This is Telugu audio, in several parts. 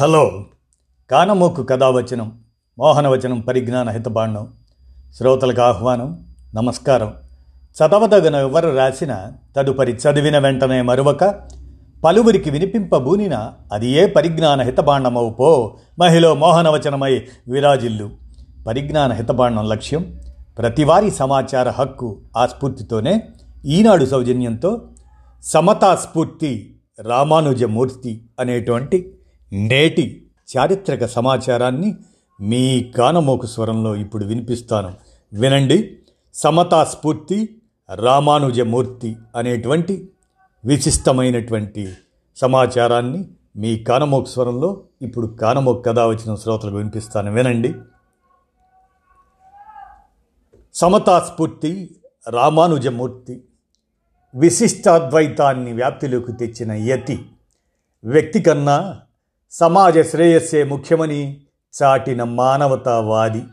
హలో. కానమోకు కథావచనం మోహనవచనం పరిజ్ఞాన హితబాండం. శ్రోతలకు ఆహ్వానం నమస్కారం. చదవదగిన ఎవరు రాసిన తదుపరి చదివిన వెంటనే మరువక పలువురికి వినిపింపబూనిన అది ఏ పరిజ్ఞాన హితబాండమవు పో మహిళ మోహనవచనమై విరాజిల్లు. పరిజ్ఞాన హితబాండం లక్ష్యం ప్రతివారీ సమాచార హక్కు ఆ స్ఫూర్తితోనే ఈనాడు సౌజన్యంతో సమతా స్ఫూర్తి రామానుజమూర్తి అనేటువంటి నేటి చారిత్రక సమాచారాన్ని మీ కానమోకు స్వరంలో ఇప్పుడు వినిపిస్తాను. వినండి. సమతా స్ఫూర్తి రామానుజమూర్తి అనేటువంటి విశిష్టమైనటువంటి సమాచారాన్ని మీ కానమోకు స్వరంలో ఇప్పుడు కానమోకు కథ వచ్చిన శ్రోతలకు వినిపిస్తాను. వినండి. సమతా స్ఫూర్తి రామానుజమూర్తి విశిష్టాద్వైతాన్ని వ్యాప్తిలోకి తెచ్చిన యతి వ్యక్తి కన్నా సమాజ శ్రేయస్సే ముఖ్యమని చాటిన మానవతావాది.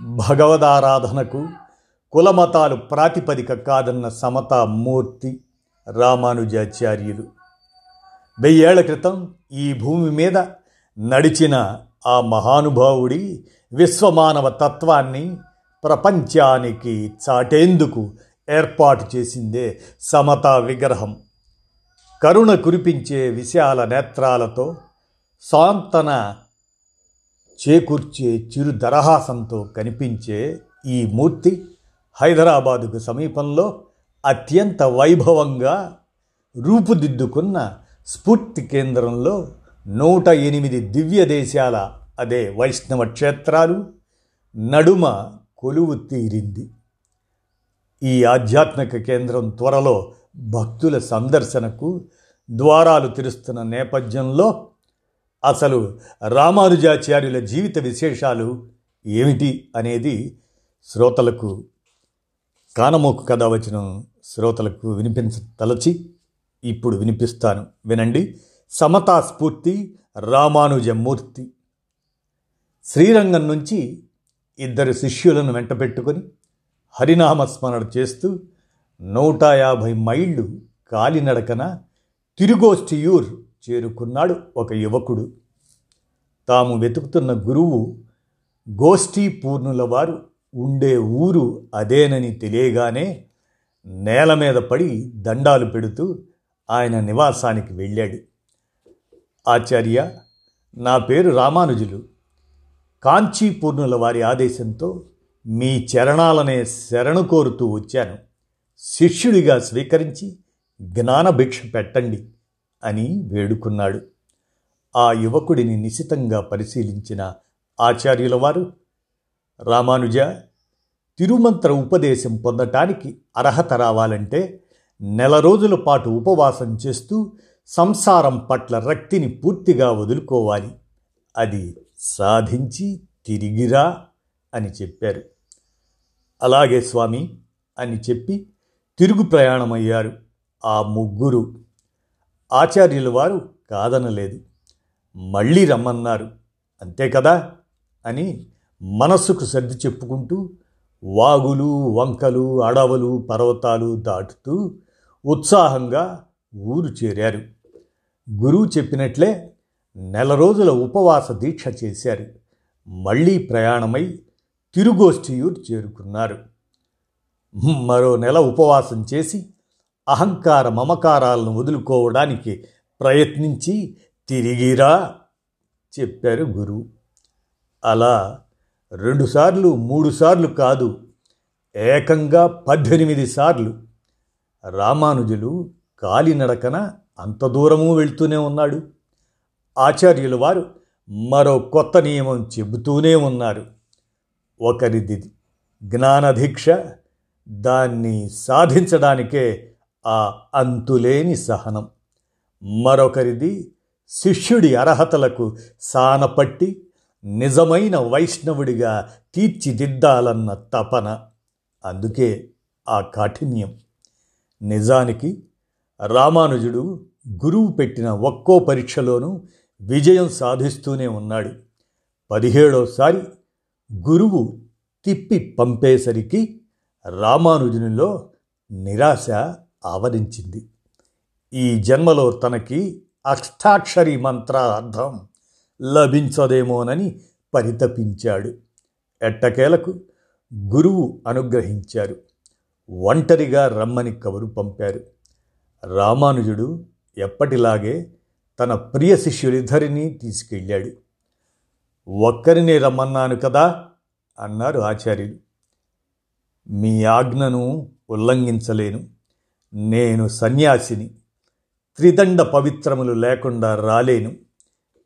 భగవదారాధనకు కులమతాలు ప్రాతిపదిక కాదన్న సమతా మూర్తి రామానుజాచార్యులు. వెయ్యేళ్ళ క్రితం ఈ భూమి మీద నడిచిన ఆ మహానుభావుడి విశ్వమానవ తత్వాన్ని ప్రపంచానికి చాటేందుకు ఏర్పాటు చేసిందే సమతా విగ్రహం. కరుణ కురిపించే విశాల నేత్రాలతో సాంతన చేకూర్చే చిరు దరహాసంతో కనిపించే ఈ మూర్తి హైదరాబాదుకు సమీపంలో అత్యంత వైభవంగా రూపుదిద్దుకున్న స్ఫూర్తి కేంద్రంలో నూట ఎనిమిది దివ్య దేశాల అదే వైష్ణవ క్షేత్రాలు నడుమ కొలువు తీరింది. ఈ ఆధ్యాత్మిక కేంద్రం త్వరలో భక్తుల సందర్శనకు ద్వారాలు తెరుస్తున్న నేపథ్యంలో అసలు రామానుజాచార్యుల జీవిత విశేషాలు ఏమిటి అనేది శ్రోతలకు కానమోకు కథ వచ్చిన శ్రోతలకు వినిపించ తలచి ఇప్పుడు వినిపిస్తాను. వినండి. సమతా స్ఫూర్తి రామానుజమూర్తి. శ్రీరంగం నుంచి ఇద్దరు శిష్యులను వెంటబెట్టుకొని హరినామస్మరణ చేస్తూ నూట యాభై మైళ్ళు కాలినడకన తిరుగోష్ఠియూర్ చేరుకున్నాడు ఒక యువకుడు. తాము వెతుకుతున్న గురువు గోష్ఠీ పూర్ణుల వారు ఉండే ఊరు అదేనని తెలియగానే నేల మీద పడి దండాలు పెడుతూ ఆయన నివాసానికి వెళ్ళాడు. ఆచార్య నా పేరు రామానుజులు. కాంచీపూర్ణుల వారి ఆదేశంతో మీ చరణాలనే శరణు కోరుతూ వచ్చాను. శిష్యుడిగా స్వీకరించి జ్ఞానభిక్ష పెట్టండి. అని వేడుకున్నాడు. ఆ యువకుడిని నిశితంగా పరిశీలించిన ఆచార్యుల వారు రామానుజ తిరుమంత్ర ఉపదేశం పొందటానికి అర్హత రావాలంటే నెల రోజుల పాటు ఉపవాసం చేస్తూ సంసారం పట్ల రక్తిని పూర్తిగా వదులుకోవాలి. అది సాధించి తిరిగిరా అని చెప్పారు. అలాగే స్వామి అని చెప్పి తిరుగు ప్రయాణమయ్యారు ఆ ముగ్గురు. ఆచార్యుల వారు కాదనలేదు. మళ్ళీ రమ్మన్నారు. అంతే కదా? అని మనస్సుకు సర్ది చెప్పుకుంటూ వాగులు వంకలు అడవులు పర్వతాలు దాటుతూ ఉత్సాహంగా ఊరు చేరారు. గురువు చెప్పినట్లే నెల రోజుల ఉపవాస దీక్ష చేశారు. మళ్ళీ ప్రయాణమై తిరుగోష్ఠియూరు చేరుకున్నారు. మరో నెల ఉపవాసం చేసి అహంకార మమకారాలను వదులుకోవడానికి ప్రయత్నించి తిరిగిరా చెప్పారు గురువు అలా రెండుసార్లు మూడుసార్లు కాదు ఏకంగా పద్దెనిమిది సార్లు రామానుజులు కాలినడకన అంత దూరము వెళ్తూనే ఉన్నాడు. ఆచార్యుల వారు మరో కొత్త నియమం చెబుతూనే ఉన్నారు. ఒకరిది జ్ఞానదీక్ష దాన్ని సాధించడానికే ఆ అంతులేని సహనం. మరొకరిది శిష్యుడి అర్హతలకు సానపట్టి నిజమైన వైష్ణవుడిగా తీర్చిదిద్దాలన్న తపన. అందుకే ఆ కాఠిన్యం. నిజానికి రామానుజుడు గురువు పెట్టిన ఒక్కో పరీక్షలోనూ విజయం సాధిస్తూనే ఉన్నాడు. పదిహేడోసారి గురువు తిప్పి పంపేసరికి రామానుజునిలో నిరాశ ఆవరించింది. ఈ జన్మలో తనకి అష్టాక్షరి మంత్ర అర్థం లభించదేమోనని పరితపించాడు. ఎట్టకేలకు గురువు అనుగ్రహించారు. ఒంటరిగా రమ్మని కబురు పంపారు. రామానుజుడు ఎప్పటిలాగే తన ప్రియ శిష్యులిద్దరినీ తీసుకెళ్ళాడు. ఒక్కరినే రమ్మన్నాను కదా అన్నారు ఆచార్యులు. మీ ఆజ్ఞను ఉల్లంఘించలేను. నేను సన్యాసిని. త్రిదండ పవిత్రములు లేకుండా రాలేను.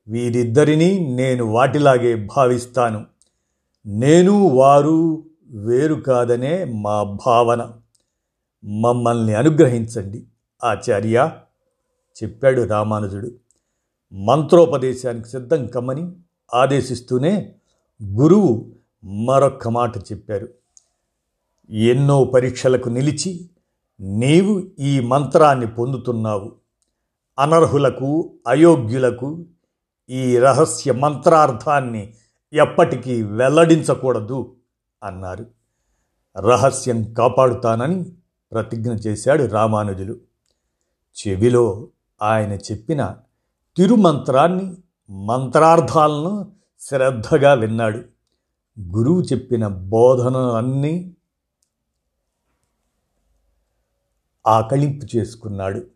వీరిద్దరినీ నేను వాటిలాగే భావిస్తాను. నేను వారు వేరు కాదనే మా భావన. మమ్మల్ని అనుగ్రహించండి. ఆచార్య చెప్పాడు రామానుజుడు. మంత్రోపదేశానికి సిద్ధం కమ్మని ఆదేశిస్తూనే గురువు మరొక్క మాట చెప్పారు. ఎన్నో పరీక్షలకు నిలిచి నీవు ఈ మంత్రాన్ని పొందుతున్నావు. అనర్హులకు అయోగ్యులకు ఈ రహస్య మంత్రార్థాన్ని ఎప్పటికీ వెల్లడించకూడదు అన్నారు. రహస్యం కాపాడుతానని ప్రతిజ్ఞ చేశాడు రామానుజులు. చెవిలో ఆయన చెప్పిన తిరుమంత్రాన్ని మంత్రార్థాలను శ్రద్ధగా విన్నాడు. గురువు చెప్పిన బోధనలన్నీ ఆకళింపు చేసుకున్నాడు.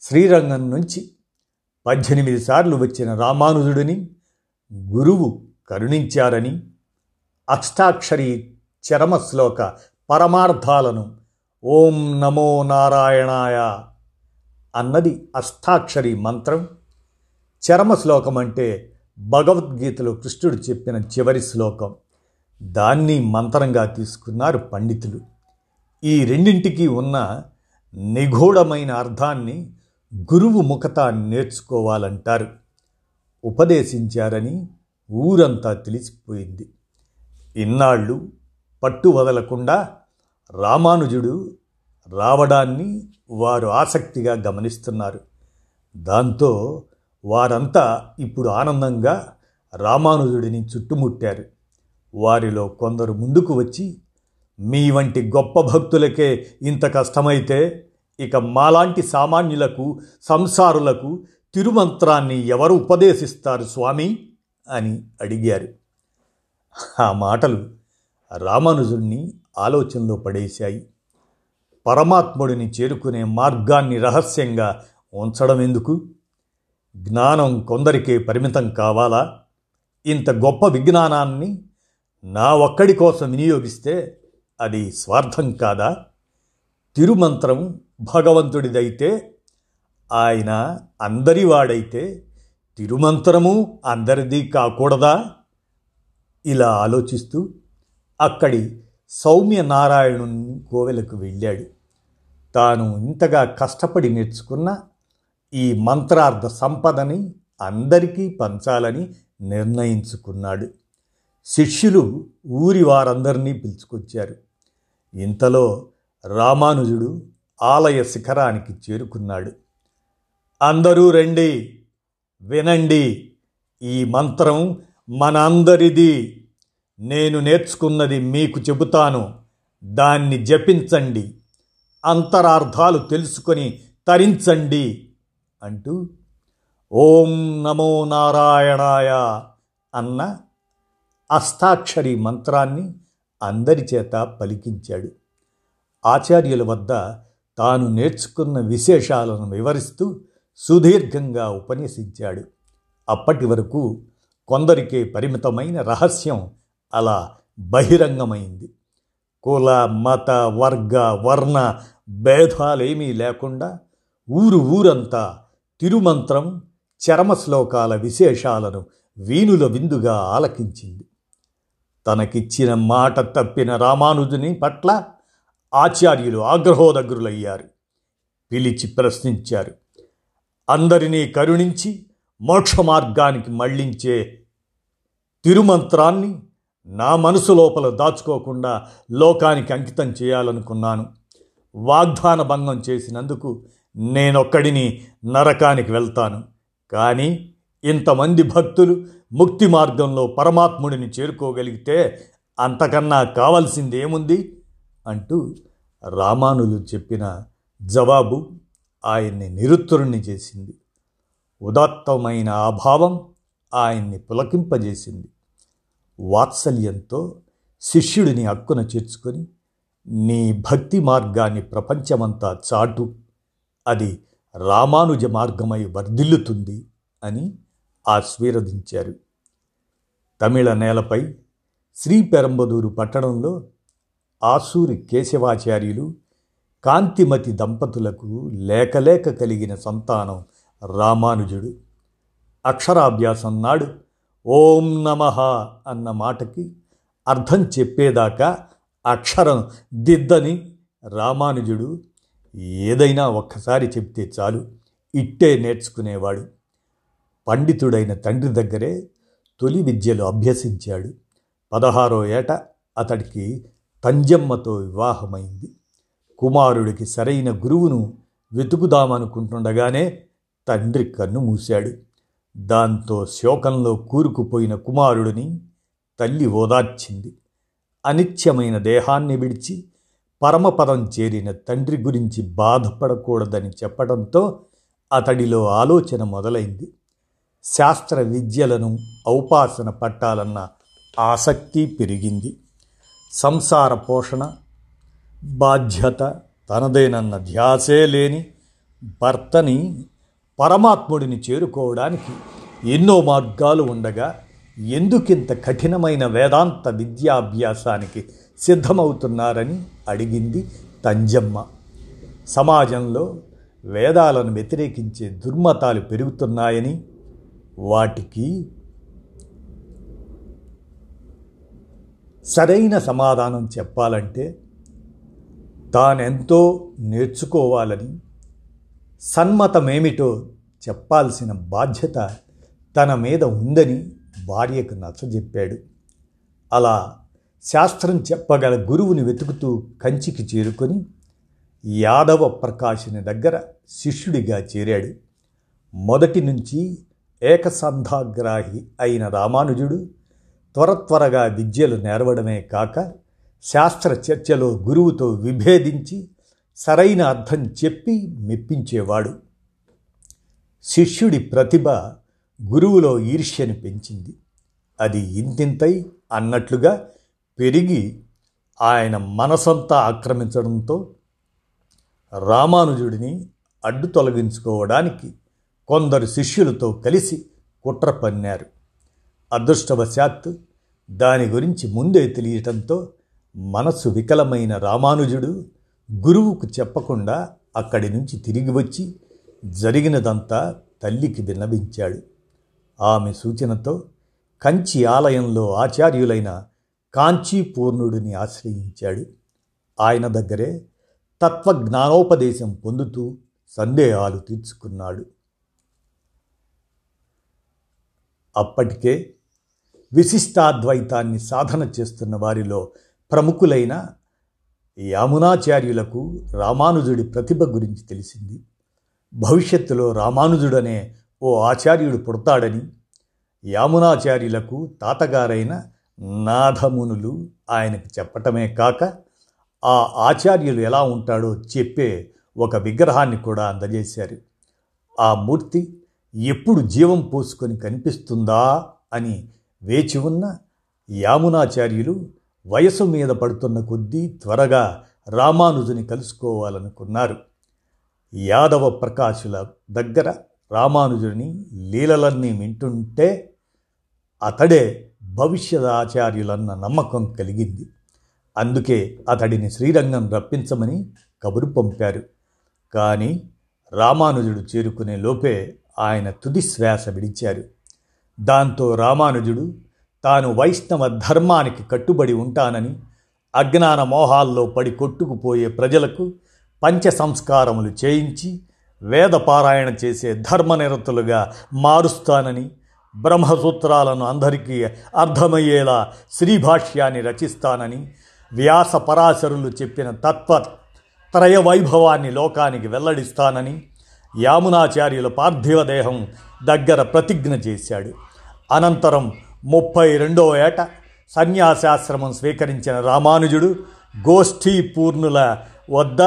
శ్రీరంగం నుంచి పద్దెనిమిది సార్లు వచ్చిన రామానుజుడిని గురువు కరుణించారని అష్టాక్షరి చరమశ్లోక పరమార్థాలను ఓం నమో నారాయణాయ అన్నది అష్టాక్షరి మంత్రం. చరమ శ్లోకం అంటే భగవద్గీతలో కృష్ణుడు చెప్పిన చివరి శ్లోకం. దాన్ని మంత్రంగా తీసుకున్నారు పండితులు. ఈ రెండింటికి ఉన్న నిగూఢమైన అర్థాన్ని గురువు ముఖత నేర్చుకోవాలంటారు. ఉపదేశించారని ఊరంతా తెలిసిపోయింది. ఇన్నాళ్ళు పట్టు వదలకుండా రామానుజుడు రావడాన్ని వారు ఆసక్తిగా గమనిస్తున్నారు. దాంతో వారంతా ఇప్పుడు ఆనందంగా రామానుజుడిని చుట్టుముట్టారు. వారిలో కొందరు ముందుకు వచ్చి మీ వంటి గొప్ప భక్తులకే ఇంత కష్టమైతే ఇక మాలాంటి సామాన్యులకు సంసారులకు తిరుమంత్రాన్ని ఎవరు ఉపదేశిస్తారు స్వామి? అని అడిగారు. ఆ మాటలు రామానుజుణ్ణి ఆలోచనలో పడేశాయి. పరమాత్ముడిని చేరుకునే మార్గాన్ని రహస్యంగా ఉంచడం ఎందుకు? జ్ఞానం కొందరికే పరిమితం కావాలా? ఇంత గొప్ప విజ్ఞానాన్ని నా ఒక్కడి కోసం వినియోగిస్తే అది స్వార్థం కాదా? తిరుమంత్రం భగవంతుడిదైతే ఆయన అందరివాడైతే తిరుమంత్రము అందరిది కాకూడదా? ఇలా ఆలోచిస్తూ అక్కడి సౌమ్య నారాయణుని కోవెలకు వెళ్ళాడు. తాను ఇంతగా కష్టపడి నేర్చుకున్న ఈ మంత్రార్థ సంపదని అందరికీ పంచాలని నిర్ణయించుకున్నాడు. శిష్యులు ఊరి వారందరినీ పిలుచుకొచ్చారు. ఇంతలో రామానుజుడు ఆలయ శిఖరానికి చేరుకున్నాడు. అందరూ రండి వినండి. ఈ మంత్రం మనందరిది. నేను నేర్చుకున్నది మీకు చెబుతాను. దాన్ని జపించండి. అంతరార్థాలు తెలుసుకొని తరించండి అంటూ ఓం నమో నారాయణాయ అన్న అష్టాక్షరి మంత్రాన్ని అందరి చేత పలికించాడు. ఆచార్యుల వద్ద తాను నేర్చుకున్న విశేషాలను వివరిస్తూ సుదీర్ఘంగా ఉపన్యసించాడు. అప్పటి వరకు కొందరికే పరిమితమైన రహస్యం అలా బహిరంగమైంది. కుల మత వర్గ వర్ణ భేదాలేమీ లేకుండా ఊరు ఊరంతా తిరుమంత్రం చరమ శ్లోకాల విశేషాలను వీణుల విందుగా ఆలకించింది. తనకిచ్చిన మాట తప్పిన రామానుజుని పట్ల ఆచార్యులు ఆగ్రహోదగ్రులయ్యారు. పిలిచి ప్రశ్నించారు. అందరినీ కరుణించి మోక్ష మార్గానికి మళ్ళించే తిరుమంత్రాన్ని నా మనసు లోపల దాచుకోకుండా లోకానికి అంకితం చేయాలనుకున్నాను. వాగ్దాన భంగం చేసినందుకు నేనొక్కడిని నరకానికి వెళ్తాను. కానీ ఇంతమంది భక్తులు ముక్తి మార్గంలో పరమాత్ముడిని చేరుకోగలిగితే అంతకన్నా కావాల్సింది ఏముంది అంటూ రామానులు చెప్పిన జవాబు ఆయన్ని నిరుత్తరుణ్ణి చేసింది. ఉదాత్తమైన ఆ భావం ఆయన్ని పులకింపజేసింది. వాత్సల్యంతో శిష్యుడిని అక్కున చేర్చుకొని నీ భక్తి మార్గాన్ని ప్రపంచమంతా చాటు. అది రామానుజ మార్గమై వర్ధిల్లుతుంది అని ఆశీర్వదించారు. తమిళ నేలపై శ్రీ పెరంబదూరు పట్టణంలో ఆసూరి కేశవాచార్యులు కాంతిమతి దంపతులకు లేకలేక కలిగిన సంతానం రామానుజుడు. అక్షరాభ్యాసం నాడు ఓం నమ అన్న మాటకి అర్థం చెప్పేదాకా అక్షరం దిద్దని రామానుజుడు ఏదైనా ఒక్కసారి చెప్తే చాలు ఇట్టే నేర్చుకునేవాడు. పండితుడైన తండ్రి దగ్గరే తొలి విద్యలు అభ్యసించాడు. పదహారో ఏట అతడికి తంజమ్మతో వివాహమైంది. కుమారుడికి సరైన గురువును వెతుకుదామనుకుంటుండగానే తండ్రి కన్ను మూశాడు. దాంతో శోకంలో కూరుకుపోయిన కుమారుడిని తల్లి ఓదార్చింది. అనిత్యమైన దేహాన్ని విడిచి పరమపదం చేరిన తండ్రి గురించి బాధపడకూడదని చెప్పడంతో అతడిలో ఆలోచన మొదలైంది. శాస్త్ర విద్యలను ఔపాసన పట్టాలన్న ఆసక్తి పెరిగింది. సంసార పోషణ బాధ్యత తనదేనన్న ధ్యాసే లేని భర్తని పరమాత్ముడిని చేరుకోవడానికి ఎన్నో మార్గాలు ఉండగా ఎందుకింత కఠినమైన వేదాంత విద్యాభ్యాసానికి సిద్ధమవుతున్నారని అడిగింది తంజమ్మ. సమాజంలో వేదాలను వ్యతిరేకించే దుర్మతాలు పెరుగుతున్నాయని వాటికి సరైన సమాధానం చెప్పాలంటే తానెంతో నేర్చుకోవాలని సన్మతమేమిటో చెప్పాల్సిన బాధ్యత తన మీద ఉందని భార్యకు నచ్చజెప్పాడు. అలా శాస్త్రం చెప్పగల గురువుని వెతుకుతూ కంచికి చేరుకొని యాదవ ప్రకాశుని దగ్గర శిష్యుడిగా చేరాడు. మొదటి నుంచి ఏకసంధాగ్రాహి అయిన రామానుజుడు త్వర త్వరగా విద్యలు నేర్వడమే కాక శాస్త్ర చర్చలో గురువుతో విభేదించి సరైన అర్థం చెప్పి మెప్పించేవాడు. శిష్యుడి ప్రతిభ గురువులో ఈర్ష్యని పెంచింది. అది ఇంతింతై అన్నట్లుగా పెరిగి ఆయన మనసంతా ఆక్రమించడంతో రామానుజుడిని అడ్డు తొలగించుకోవడానికి కొందరు శిష్యులతో కలిసి కుట్ర పన్నారు. అదృష్టవశాత్తు దాని గురించి ముందే తెలియటంతో మనస్సు వికలమైన రామానుజుడు గురువుకు చెప్పకుండా అక్కడి నుంచి తిరిగి వచ్చి జరిగినదంతా తల్లికి విన్నవించాడు. ఆమె సూచనతో కంచి ఆలయంలో ఆచార్యులైన కాంచీపూర్ణుడిని ఆశ్రయించాడు. ఆయన దగ్గరే తత్వజ్ఞానోపదేశం పొందుతూ సందేహాలు తీర్చుకున్నాడు. అప్పటికే విశిష్టాద్వైతాన్ని సాధన చేస్తున్న వారిలో ప్రముఖులైన యామునాచార్యులకు రామానుజుడి ప్రతిభ గురించి తెలిసింది. భవిష్యత్తులో రామానుజుడనే ఓ ఆచార్యుడు పుడతాడని యామునాచార్యులకు తాతగారైన నాథమునులు ఆయనకు చెప్పటమే కాక ఆ ఆచార్యులు ఎలా ఉంటాడో చెప్పే ఒక విగ్రహాన్ని కూడా అందజేశారు. ఆ మూర్తి ఎప్పుడు జీవం పోసుకొని కనిపిస్తుందా అని వేచి ఉన్న యామునాచార్యులు వయసు మీద పడుతున్న కొద్దీ త్వరగా రామానుజుని కలుసుకోవాలనుకున్నారు. యాదవ ప్రకాశుల దగ్గర రామానుజుని లీలలన్నీ వింటుంటే అతడే భవిష్యత్ ఆచార్యులన్న నమ్మకం కలిగింది. అందుకే అతడిని శ్రీరంగం రప్పించమని కబురు పంపారు. కానీ రామానుజుడు చేరుకునే లోపే ఆయన తుది శ్వాస విడిచారు. దాంతో రామానుజుడు తాను వైష్ణవ ధర్మానికి కట్టుబడి ఉంటానని అజ్ఞాన మోహాల్లో పడి కొట్టుకుపోయే ప్రజలకు పంచ సంస్కారములు చేయించి వేదపారాయణ చేసే ధర్మనిరతులుగా మారుస్తానని బ్రహ్మసూత్రాలను అందరికీ అర్థమయ్యేలా శ్రీభాష్యాన్ని రచిస్తానని వ్యాస పరాశరులు చెప్పిన తత్వ త్రయ వైభవాన్ని లోకానికి వెల్లడిస్తానని యామునాచార్యుల పార్థివ దేహం దగ్గర ప్రతిజ్ఞ చేశాడు. అనంతరం ముప్పై రెండవ ఏట సన్యాసాశ్రమం స్వీకరించిన రామానుజుడు గోష్ఠీ పూర్ణుల వద్ద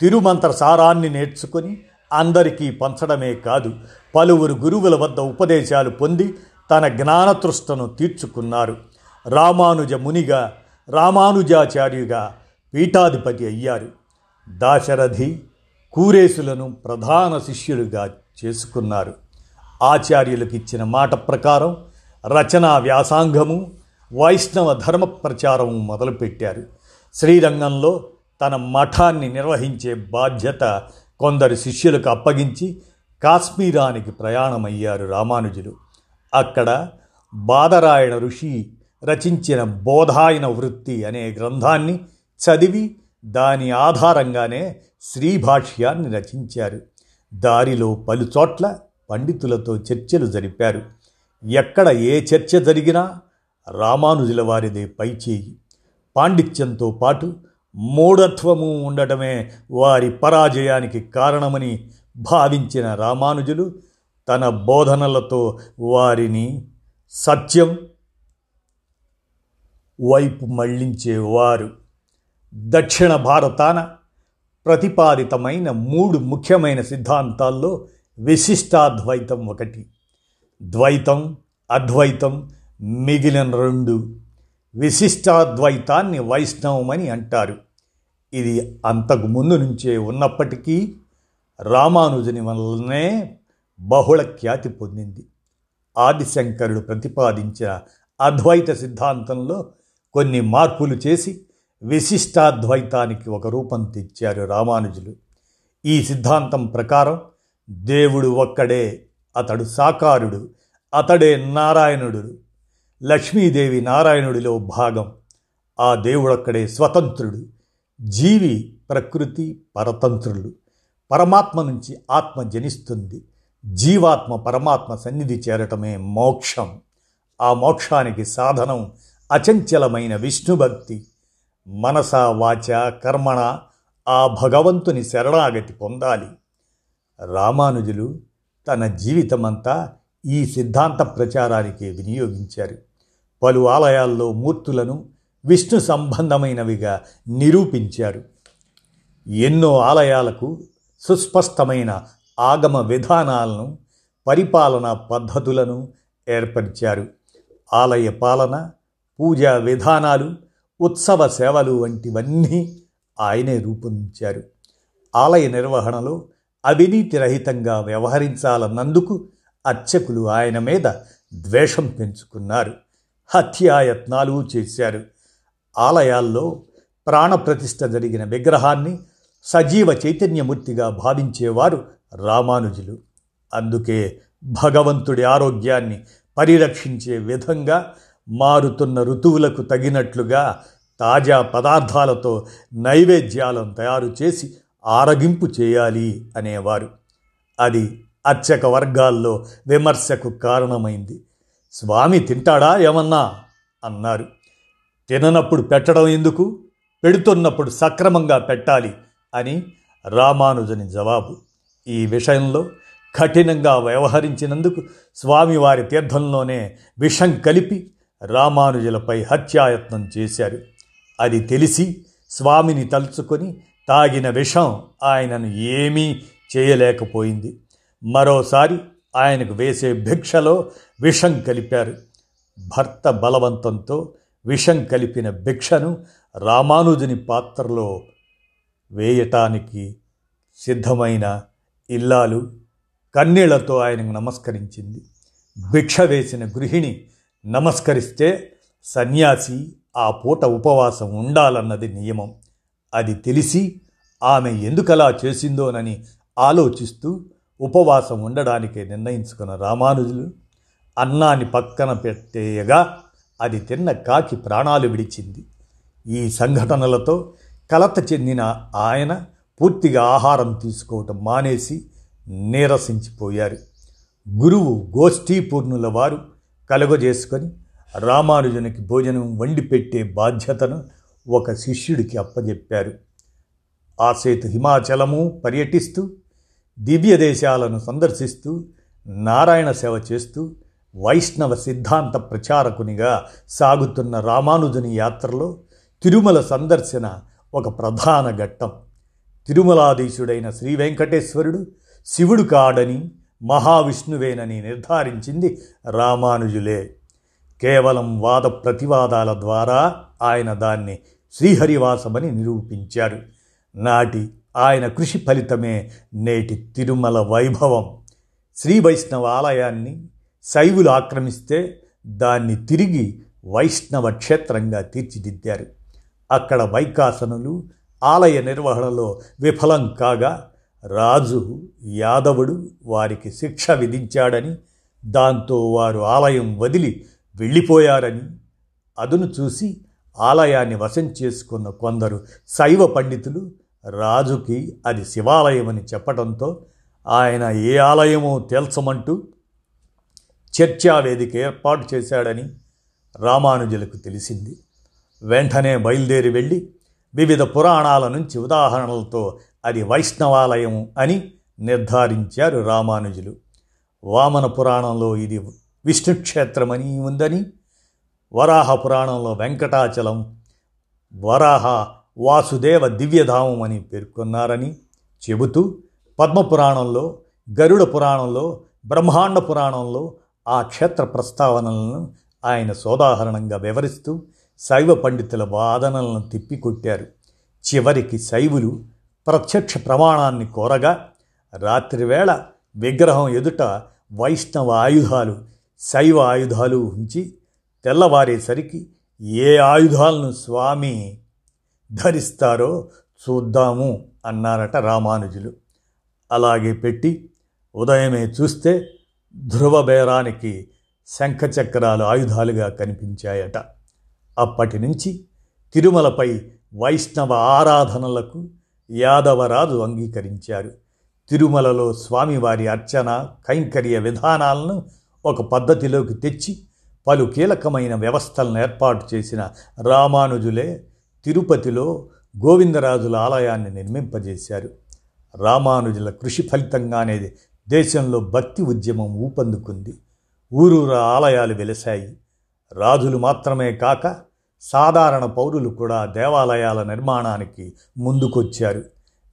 తిరుమంత్ర సారాన్ని నేర్చుకొని అందరికీ పంచడమే కాదు పలువురు గురువుల వద్ద ఉపదేశాలు పొంది తన జ్ఞానతృష్టను తీర్చుకున్నారు. రామానుజ మునిగా రామానుజాచార్యుగా పీఠాధిపతి అయ్యారు. దాశరథి కూరేసులను ప్రధాన శిష్యులుగా చేసుకున్నారు. ఆచార్యులకు ఇచ్చిన మాట ప్రకారం రచనా వ్యాసాంగము వైష్ణవ ధర్మ ప్రచారము మొదలుపెట్టారు. శ్రీరంగంలో తన మఠాన్ని నిర్వహించే బాధ్యత కొందరు శిష్యులకు అప్పగించి కాశ్మీరానికి ప్రయాణమయ్యారు రామానుజులు. అక్కడ బాదరాయణ ఋషి రచించిన బోధాయన వృత్తి అనే గ్రంథాన్ని చదివి దాని ఆధారంగానే శ్రీభాష్యాన్ని రచించారు. దారిలో పలుచోట్ల పండితులతో చర్చలు జరిపారు. ఎక్కడ ఏ చర్చ జరిగినా రామానుజుల వారిదే పైచేయి పాండిత్యంతో పాటు మూఢత్వము ఉండటమే వారి పరాజయానికి కారణమని భావించిన రామానుజులు తన బోధనలతో వారిని సత్యం వైపు మళ్ళించేవారు. దక్షిణ భారతాన ప్రతిపాదితమైన మూడు ముఖ్యమైన సిద్ధాంతాల్లో విశిష్టాద్వైతం ఒకటి. ద్వైతం అద్వైతం మిగిలిన రెండు. విశిష్టాద్వైతాన్ని వైష్ణవమని అంటారు. ఇది అంతకు ముందు నుంచే ఉన్నప్పటికీ రామానుజుని వల్లనే బహుళ ఖ్యాతి పొందింది. ఆదిశంకరుడు ప్రతిపాదించిన అద్వైత సిద్ధాంతంలో కొన్ని మార్పులు చేసి విశిష్టాద్వైతానికి ఒక రూపం తెచ్చారు రామానుజులు. ఈ సిద్ధాంతం ప్రకారం దేవుడు ఒక్కడే అతడు సాకారుడు అతడే నారాయణుడు. లక్ష్మీదేవి నారాయణుడిలో భాగం. ఆ దేవుడొక్కడే స్వతంత్రుడు జీవి ప్రకృతి పరతంత్రులు పరమాత్మ నుంచి ఆత్మ జనిస్తుంది. జీవాత్మ పరమాత్మ సన్నిధి చేరటమే మోక్షం. ఆ మోక్షానికి సాధనం అచంచలమైన విష్ణుభక్తి. మనస వాచ కర్మణ ఆ భగవంతుని శరణాగతి పొందాలి. రామానుజులు తన జీవితమంతా ఈ సిద్ధాంత ప్రచారానికి వినియోగించారు. పలు ఆలయాల్లో మూర్తులను విష్ణు సంబంధమైనవిగా నిరూపించారు. ఎన్నో ఆలయాలకు సుస్పష్టమైన ఆగమ విధానాలను పరిపాలనా పద్ధతులను ఏర్పరిచారు. ఆలయ పాలన పూజా విధానాలు ఉత్సవ సేవలు వంటివన్నీ ఆయనే రూపొందించారు. ఆలయ నిర్వహణలో అవినీతి రహితంగా వ్యవహరించాలన్నందుకు అర్చకులు ఆయన మీద ద్వేషం పెంచుకున్నారు. హత్యాయత్నాలు చేశారు. ఆలయాల్లో ప్రాణప్రతిష్ఠ జరిగిన విగ్రహాన్ని సజీవ చైతన్యమూర్తిగా భావించేవారు రామానుజులు. అందుకే భగవంతుడి ఆరోగ్యాన్ని పరిరక్షించే విధంగా మారుతున్న ఋతువులకు తగినట్లుగా తాజా పదార్థాలతో నైవేద్యాలను తయారు చేసి ఆరగింపు చేయాలి అనేవారు. అది అర్చక వర్గాల్లో విమర్శకు కారణమైంది. స్వామి తింటాడా ఏమన్నా? అన్నారు. తిననప్పుడు పెట్టడం ఎందుకు? పెడుతున్నప్పుడు సక్రమంగా పెట్టాలి అని రామానుజని జవాబు. ఈ విషయంలో కఠినంగా వ్యవహరించినందుకు స్వామివారి తీర్థంలోనే విషం కలిపి రామానుజులపై హత్యాయత్నం చేశారు. అది తెలిసి స్వామిని తలుచుకొని తాగిన విషం ఆయనను ఏమీ చేయలేకపోయింది. మరోసారి ఆయనకు వేసే భిక్షలో విషం కలిపారు. భర్త బలవంతంతో విషం కలిపిన భిక్షను రామానుజుని పాత్రలో వేయటానికి సిద్ధమైన ఇల్లాలు కన్నీళ్ళతో ఆయనకు నమస్కరించింది. భిక్ష వేసిన గృహిణి నమస్కరిస్తే సన్యాసి ఆ పూట ఉపవాసం ఉండాలన్నది నియమం. అది తెలిసి ఆమె ఎందుకలా చేసిందోనని ఆలోచిస్తూ ఉపవాసం ఉండడానికి నిర్ణయించుకున్న రామానుజులు అన్నాన్ని పక్కన పెట్టేయగా అది తిన్న కాకి ప్రాణాలు విడిచింది. ఈ సంఘటనలతో కలత చెందిన ఆయన పూర్తిగా ఆహారం తీసుకోవటం మానేసి నీరసించిపోయారు. గురువు గోష్ఠీపూర్ణుల వారు కలుగజేసుకొని రామానుజునికి భోజనం వండి పెట్టే బాధ్యతను ఒక శిష్యుడికి అప్పజెప్పారు. ఆ సేతు హిమాచలము పర్యటిస్తూ దివ్య దేశాలను సందర్శిస్తూ నారాయణ సేవ చేస్తూ వైష్ణవ సిద్ధాంత ప్రచారకునిగా సాగుతున్న రామానుజుని యాత్రలో తిరుమల సందర్శన ఒక ప్రధాన ఘట్టం. తిరుమలాధీశుడైన శ్రీ వెంకటేశ్వరుడు శివుడు కాడని మహావిష్ణువేనని నిర్ధారించింది రామానుజులే. కేవలం వాద ప్రతివాదాల ద్వారా ఆయన దాన్ని శ్రీహరివాసమని నిరూపించారు. నాటి ఆయన కృషి ఫలితమే నేటి తిరుమల వైభవం. శ్రీ వైష్ణవ ఆలయాన్ని శైవులు ఆక్రమిస్తే దాన్ని తిరిగి వైష్ణవ క్షేత్రంగా తీర్చిదిద్దారు. అక్కడ వైకాసనులు ఆలయ నిర్వహణలో విఫలం కాగా రాజు యాదవుడు వారికి శిక్ష విధించాడని దాంతో వారు ఆలయం వదిలి వెళ్ళిపోయారని అదును చూసి ఆలయాన్ని వశం చేసుకున్న కొందరు శైవ పండితులు రాజుకి అది శివాలయమని చెప్పడంతో ఆయన ఏ ఆలయమో తేల్చమంటూ చర్చావేదిక ఏర్పాటు చేశాడని రామానుజులకు తెలిసింది. వెంటనే బయలుదేరి వెళ్ళి వివిధ పురాణాల నుంచి ఉదాహరణలతో అది వైష్ణవాలయం అని నిర్ధారించారు రామానుజులు. వామన పురాణంలో ఇది విష్ణుక్షేత్రమని ఉందని వరాహ పురాణంలో వెంకటాచలం వరాహ వాసుదేవ దివ్యధామం అని పేర్కొన్నారని చెబుతూ పద్మపురాణంలో గరుడ పురాణంలో బ్రహ్మాండ పురాణంలో ఆ క్షేత్ర ప్రస్తావనలను ఆయన సోదాహరణంగా వివరిస్తూ శైవ పండితుల వాదనలను తిప్పికొట్టారు. చివరికి శైవులు ప్రత్యక్ష ప్రమాణాన్ని కోరగా రాత్రివేళ విగ్రహం ఎదుట వైష్ణవ ఆయుధాలు శైవ ఆయుధాలు ఉంచి తెల్లవారేసరికి ఏ ఆయుధాలను స్వామి ధరిస్తారో చూద్దాము అన్నారట రామానుజులు. అలాగే పెట్టి ఉదయమే చూస్తే ధ్రువ బేరానికి శంఖచక్రాలు ఆయుధాలుగా కనిపించాయట. అప్పటి నుంచి తిరుమలపై వైష్ణవ ఆరాధనలకు యాదవరాజు అంగీకరించారు. తిరుమలలో స్వామివారి అర్చన కైంకర్య విధానాలను ఒక పద్ధతిలోకి తెచ్చి పలు కీలకమైన వ్యవస్థలను ఏర్పాటు చేసిన రామానుజులే తిరుపతిలో గోవిందరాజుల ఆలయాన్ని నిర్మింపజేశారు. రామానుజుల కృషి ఫలితంగానే దేశంలో భక్తి ఉద్యమం ఊపందుకుంది. ఊరూర ఆలయాలు వెలిశాయి. రాజులు మాత్రమే కాక సాధారణ పౌరులు కూడా దేవాలయాల నిర్మాణానికి ముందుకొచ్చారు.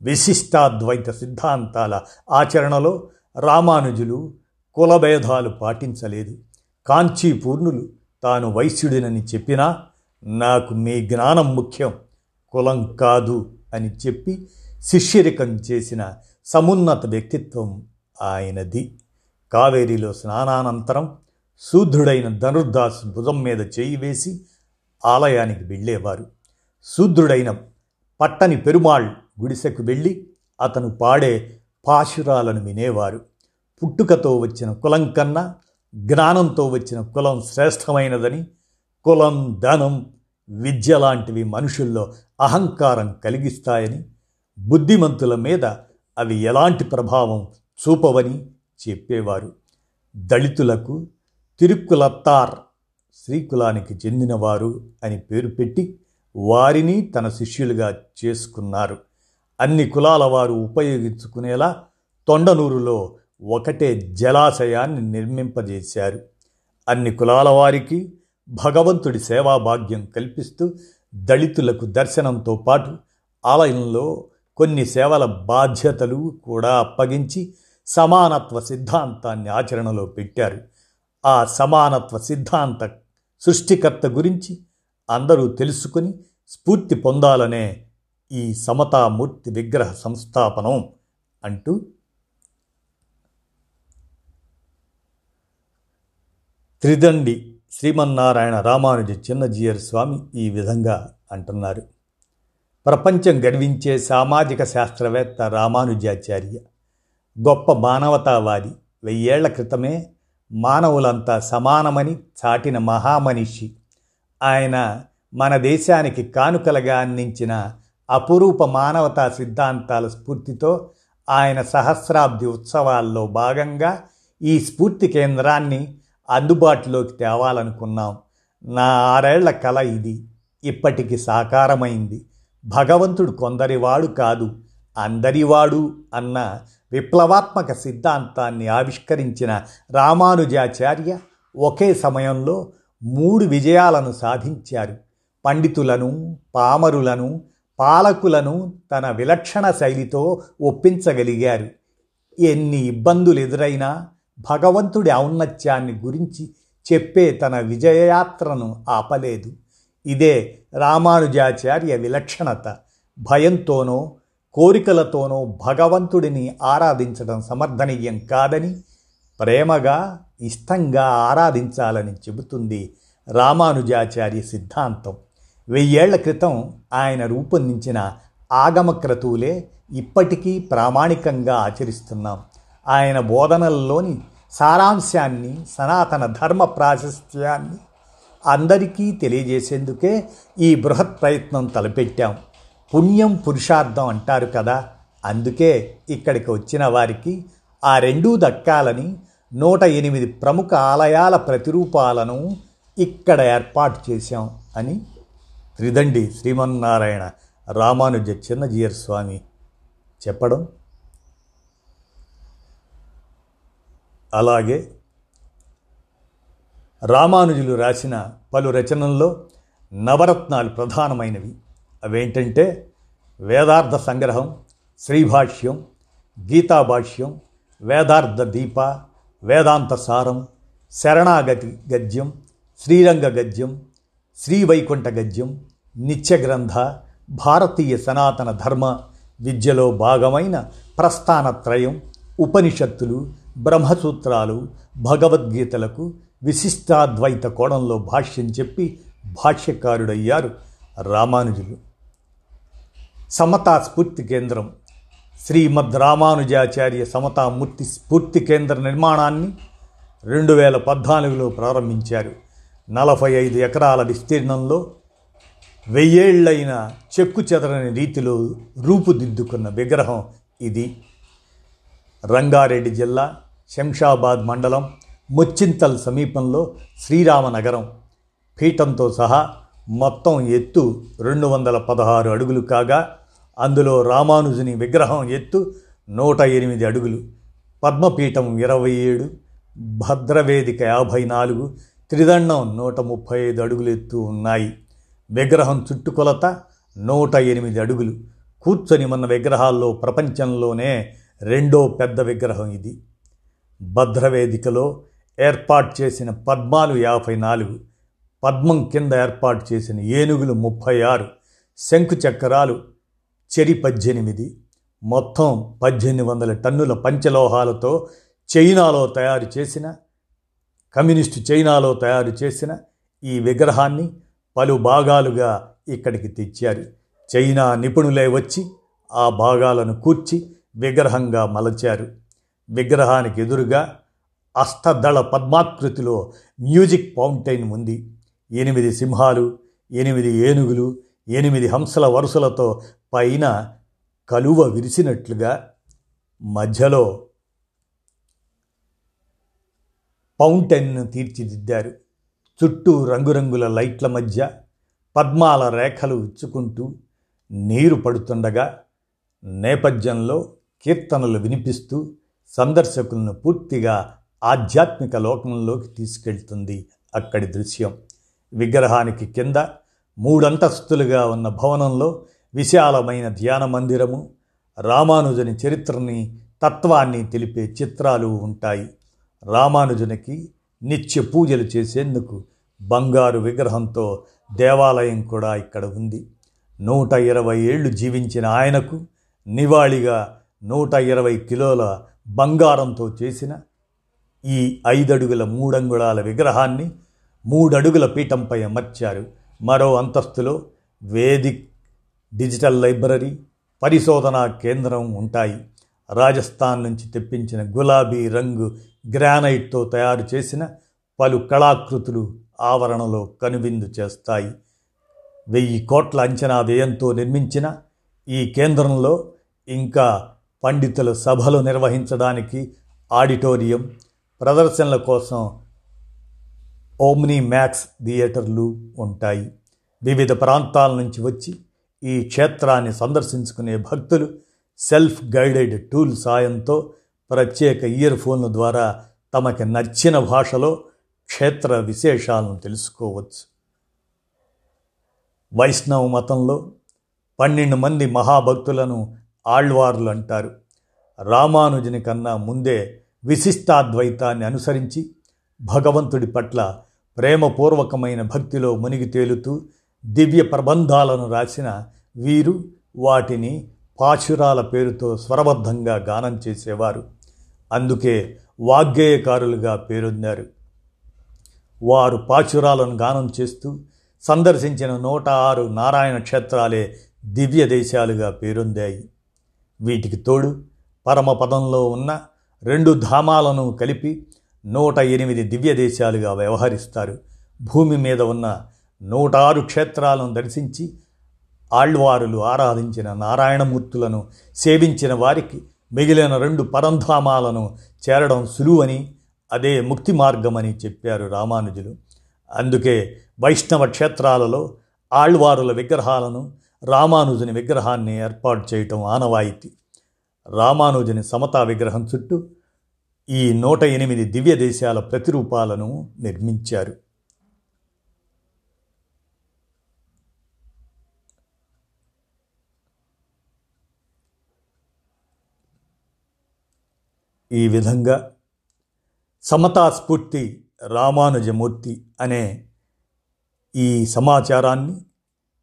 విశిష్టాద్వైత సిద్ధాంతాల ఆచరణలో రామానుజులు కులభేదాలు పాటించలేదు. కాంచీపూర్ణులు తాను వైశ్యుడినని చెప్పినా నాకు మీ జ్ఞానం ముఖ్యం కులం కాదు అని చెప్పి శిష్యరికం చేసిన సమున్నత వ్యక్తిత్వం ఆయనది. కావేరీలో స్నానానంతరం శూద్రుడైన ధనుర్దాస్ భుజం మీద చేయి వేసి ఆలయానికి వెళ్ళేవారు. శూద్రుడైన పట్టని పెరుమాళ్ గుడిసెకు వెళ్ళి అతను పాడే పాశురాలను వినేవారు. పుట్టుకతో వచ్చిన కులం కన్నా జ్ఞానంతో వచ్చిన కులం శ్రేష్టమైనదని కులం ధనం విద్య లాంటివి మనుషుల్లో అహంకారం కలిగిస్తాయని బుద్ధిమంతుల మీద అవి ఎలాంటి ప్రభావం చూపవని చెప్పేవారు. దళితులకు తిరుక్కులత్తార్ శ్రీకులానికి చెందినవారు అని పేరు పెట్టి వారిని తన శిష్యులుగా చేసుకున్నారు. అన్ని కులాల వారు ఉపయోగించుకునేలా తొండనూరులో ఒకటే జలాశయాన్ని నిర్మింపజేశారు. అన్ని కులాల వారికి భగవంతుడి సేవాభాగ్యం కల్పిస్తూ దళితులకు దర్శనంతో పాటు ఆలయంలో కొన్ని సేవల బాధ్యతలు కూడా అప్పగించి సమానత్వ సిద్ధాంతాన్ని ఆచరణలో పెట్టారు. ఆ సమానత్వ సిద్ధాంత సృష్టికర్త గురించి అందరూ తెలుసుకుని స్ఫూర్తి పొందాలనే ఈ సమతామూర్తి విగ్రహ సంస్థాపనం అంటూ త్రిదండి శ్రీమన్నారాయణ రామానుజ చిన్నజీయర్ స్వామి ఈ విధంగా అంటున్నారు. ప్రపంచం గర్వించే సామాజిక శాస్త్రవేత్త రామానుజాచార్య గొప్ప మానవతావాది వెయ్యేళ్ళ క్రితమే మానవులంతా సమానమని చాటిన మహామనిషి. ఆయన మన దేశానికి కానుకలుగా అందించిన అపురూప మానవతా సిద్ధాంతాల స్ఫూర్తితో ఆయన సహస్రాబ్ది ఉత్సవాల్లో భాగంగా ఈ స్ఫూర్తి కేంద్రాన్ని అందుబాటులోకి తేవాలనుకున్నాం. నా ఆరేళ్ళ కళ ఇది. ఇప్పటికి సాకారమైంది. భగవంతుడు కొందరివాడు కాదు అందరివాడు అన్న విప్లవాత్మక సిద్ధాంతాన్ని ఆవిష్కరించిన రామానుజాచార్య ఒకే సమయంలో మూడు విజయాలను సాధించారు. పండితులను పామరులను పాలకులను తన విలక్షణ శైలితో ఒప్పించగలిగారు. ఎన్ని ఇబ్బందులు ఎదురైనా భగవంతుడి ఔన్నత్యాన్ని గురించి చెప్పే తన విజయయాత్రను ఆపలేదు. ఇదే రామానుజాచార్య విలక్షణత. భయంతోనో కోరికలతోనో భగవంతుడిని ఆరాధించడం సమర్థనీయం కాదని ప్రేమగా ఇష్టంగా ఆరాధించాలని చెబుతుంది రామానుజాచార్య సిద్ధాంతం. వెయ్యేళ్ళ క్రితం ఆయన రూపొందించిన ఆగమక్రతువులే ఇప్పటికీ ప్రామాణికంగా ఆచరిస్తున్నాం. ఆయన బోధనల్లోని సారాంశాన్ని సనాతన ధర్మ ప్రాశస్త్యాన్ని అందరికీ తెలియజేసేందుకే ఈ బృహత్ ప్రయత్నం తలపెట్టాం. పుణ్యం పురుషార్థం అంటారు కదా అందుకే ఇక్కడికి వచ్చిన వారికి ఆ రెండూ దక్కాలని నూట ఎనిమిది ప్రముఖ ఆలయాల ప్రతిరూపాలను ఇక్కడ ఏర్పాటు చేశాం అని త్రిదండి శ్రీమన్నారాయణ రామానుజ చిన్నజీయర్ స్వామి చెప్పడం అలాగే రామానుజులు రాసిన పలు రచనల్లో నవరత్నాలు ప్రధానమైనవి. అవేంటంటే వేదార్థ సంగ్రహం శ్రీభాష్యం గీతాభాష్యం వేదార్థ దీప వేదాంత సారం శరణాగతి గద్యం శ్రీరంగ గద్యం శ్రీవైకుంఠ గద్యం నిత్యగ్రంథ భారతీయ సనాతన ధర్మ విద్యలో భాగమైన ప్రస్థానత్రయం ఉపనిషత్తులు బ్రహ్మసూత్రాలు భగవద్గీతలకు విశిష్టాద్వైత కోణంలో భాష్యం చెప్పి భాష్యకారుడయ్యారు రామానుజులు. సమతా స్ఫూర్తి కేంద్రం. శ్రీమద్ రామానుజాచార్య సమతామూర్తి స్ఫూర్తి కేంద్ర నిర్మాణాన్ని రెండు వేల పద్నాలుగులో ప్రారంభించారు. నలభై ఐదు ఎకరాల విస్తీర్ణంలో వెయ్యేళ్ళైన చెక్కు చెదరని రీతిలో రూపుదిద్దుకున్న విగ్రహం ఇది. రంగారెడ్డి జిల్లా శంషాబాద్ మండలం ముచ్చింతల్ సమీపంలో శ్రీరామనగరం పీఠంతో సహా మొత్తం ఎత్తు రెండు వందల పదహారు అడుగులు కాగా అందులో రామానుజుని విగ్రహం ఎత్తు నూట ఎనిమిది అడుగులు పద్మపీఠం ఇరవై ఏడు భద్రవేదిక యాభై నాలుగు త్రిదండం నూట ముప్పై ఐదు అడుగులు ఎత్తు ఉన్నాయి. విగ్రహం చుట్టుకొలత నూట ఎనిమిది అడుగులు. కూర్చొని మన విగ్రహాల్లో ప్రపంచంలోనే రెండో పెద్ద విగ్రహం ఇది. భద్రవేదికలో ఏర్పాటు చేసిన పద్మాలు యాభై నాలుగు పద్మం కింద ఏర్పాటు చేసిన ఏనుగులు ముప్పై ఆరు శంకు చక్రాలు చెరి పద్దెనిమిది మొత్తం పద్దెనిమిది వందల టన్నుల పంచలోహాలతో చైనాలో తయారు చేసిన కమ్యూనిస్టు చైనాలో తయారు చేసిన ఈ విగ్రహాన్ని పలు భాగాలుగా ఇక్కడికి తెచ్చారు. చైనా నిపుణులే వచ్చి ఆ భాగాలను కూర్చి విగ్రహంగా మలచారు. విగ్రహానికి ఎదురుగా అష్టదళ పద్మాకృతిలో మ్యూజిక్ ఫౌంటైన్ ఉంది. ఎనిమిది సింహాలు ఎనిమిది ఏనుగులు ఎనిమిది హంసల వరుసలతో పైన కలువ విరిసినట్లుగా మధ్యలో ఫౌంటైన్ను తీర్చిదిద్దారు. చుట్టూ రంగురంగుల లైట్ల మధ్య పద్మాల రేఖలు ఇచ్చుకుంటూ నీరు పడుతుండగా నేపథ్యంలో కీర్తనలు వినిపిస్తూ సందర్శకులను పూర్తిగా ఆధ్యాత్మిక లోకంలోకి తీసుకెళ్తుంది అక్కడి దృశ్యం. విగ్రహానికి కింద మూడంతస్తులుగా ఉన్న భవనంలో విశాలమైన ధ్యాన మందిరము రామానుజుని చరిత్రని తత్వాన్ని తెలిపే చిత్రాలు ఉంటాయి. రామానుజునికి నిత్య పూజలు చేసేందుకు బంగారు విగ్రహంతో దేవాలయం కూడా ఇక్కడ ఉంది. నూట ఇరవై ఏళ్ళు జీవించిన ఆయనకు నివాళిగా నూట ఇరవై కిలోల బంగారంతో చేసిన ఈ ఐదడుగుల మూడంగుళాల విగ్రహాన్ని మూడడుగుల పీఠంపై అమర్చారు మరో అంతస్తులో వేదిక్ డిజిటల్ లైబ్రరీ పరిశోధనా కేంద్రం ఉంటాయి. రాజస్థాన్ నుంచి తెప్పించిన గులాబీ రంగు గ్రానైట్తో తయారు చేసిన పలు కళాకృతులు ఆవరణలో కనువిందు చేస్తాయి. వెయ్యి కోట్ల అంచనా వ్యయంతో నిర్మించిన ఈ కేంద్రంలో ఇంకా పండితుల సభలు నిర్వహించడానికి ఆడిటోరియం ప్రదర్శనల కోసం ఓమ్ని మ్యాక్స్ థియేటర్లు ఉంటాయి. వివిధ ప్రాంతాల నుంచి వచ్చి ఈ క్షేత్రాన్ని సందర్శించుకునే భక్తులు సెల్ఫ్ గైడెడ్ టూల్ సాయంతో ప్రత్యేక ఇయర్ ఫోన్ల ద్వారా తమకి నచ్చిన భాషలో క్షేత్ర విశేషాలను తెలుసుకోవచ్చు. వైష్ణవ మతంలో పన్నెండు మంది మహాభక్తులను ఆళ్వార్లు అంటారు రామానుజుని కన్నా ముందే విశిష్టాద్వైతాన్ని అనుసరించి భగవంతుడి పట్ల ప్రేమపూర్వకమైన భక్తిలో మునిగి తేలుతూ దివ్య ప్రబంధాలను రాసిన వీరు వాటిని పాశురాల పేరుతో స్వరబద్ధంగా గానం చేసేవారు. అందుకే వాగ్గేయకారులుగా పేరొందారు. వారు పాశురాలను గానం చేస్తూ సందర్శించిన నూట ఆరు నారాయణ క్షేత్రాలే దివ్య దేశాలుగా పేరొందాయి. వీటికి తోడు పరమపదంలో ఉన్న రెండు ధామాలను కలిపి నూట ఎనిమిది దివ్య దేశాలుగా వ్యవహరిస్తారు. భూమి మీద ఉన్న నూట ఆరు క్షేత్రాలను దర్శించి ఆళ్వారులు ఆరాధించిన నారాయణమూర్తులను సేవించిన వారికి మిగిలిన రెండు పరంధామాలను చేరడం సులువని అదే ముక్తి మార్గమని చెప్పారు రామానుజులు. అందుకే వైష్ణవ క్షేత్రాలలో ఆళ్వారుల విగ్రహాలను రామానుజుని విగ్రహాన్ని ఏర్పాటు చేయటం ఆనవాయితీ. రామానుజుని సమతా విగ్రహం చుట్టూ ఈ నూట ఎనిమిది దివ్య దేశాల ప్రతిరూపాలను నిర్మించారు. ఈ విధంగా సమతా స్ఫూర్తి రామానుజమూర్తి అనే ఈ సమాచారాన్ని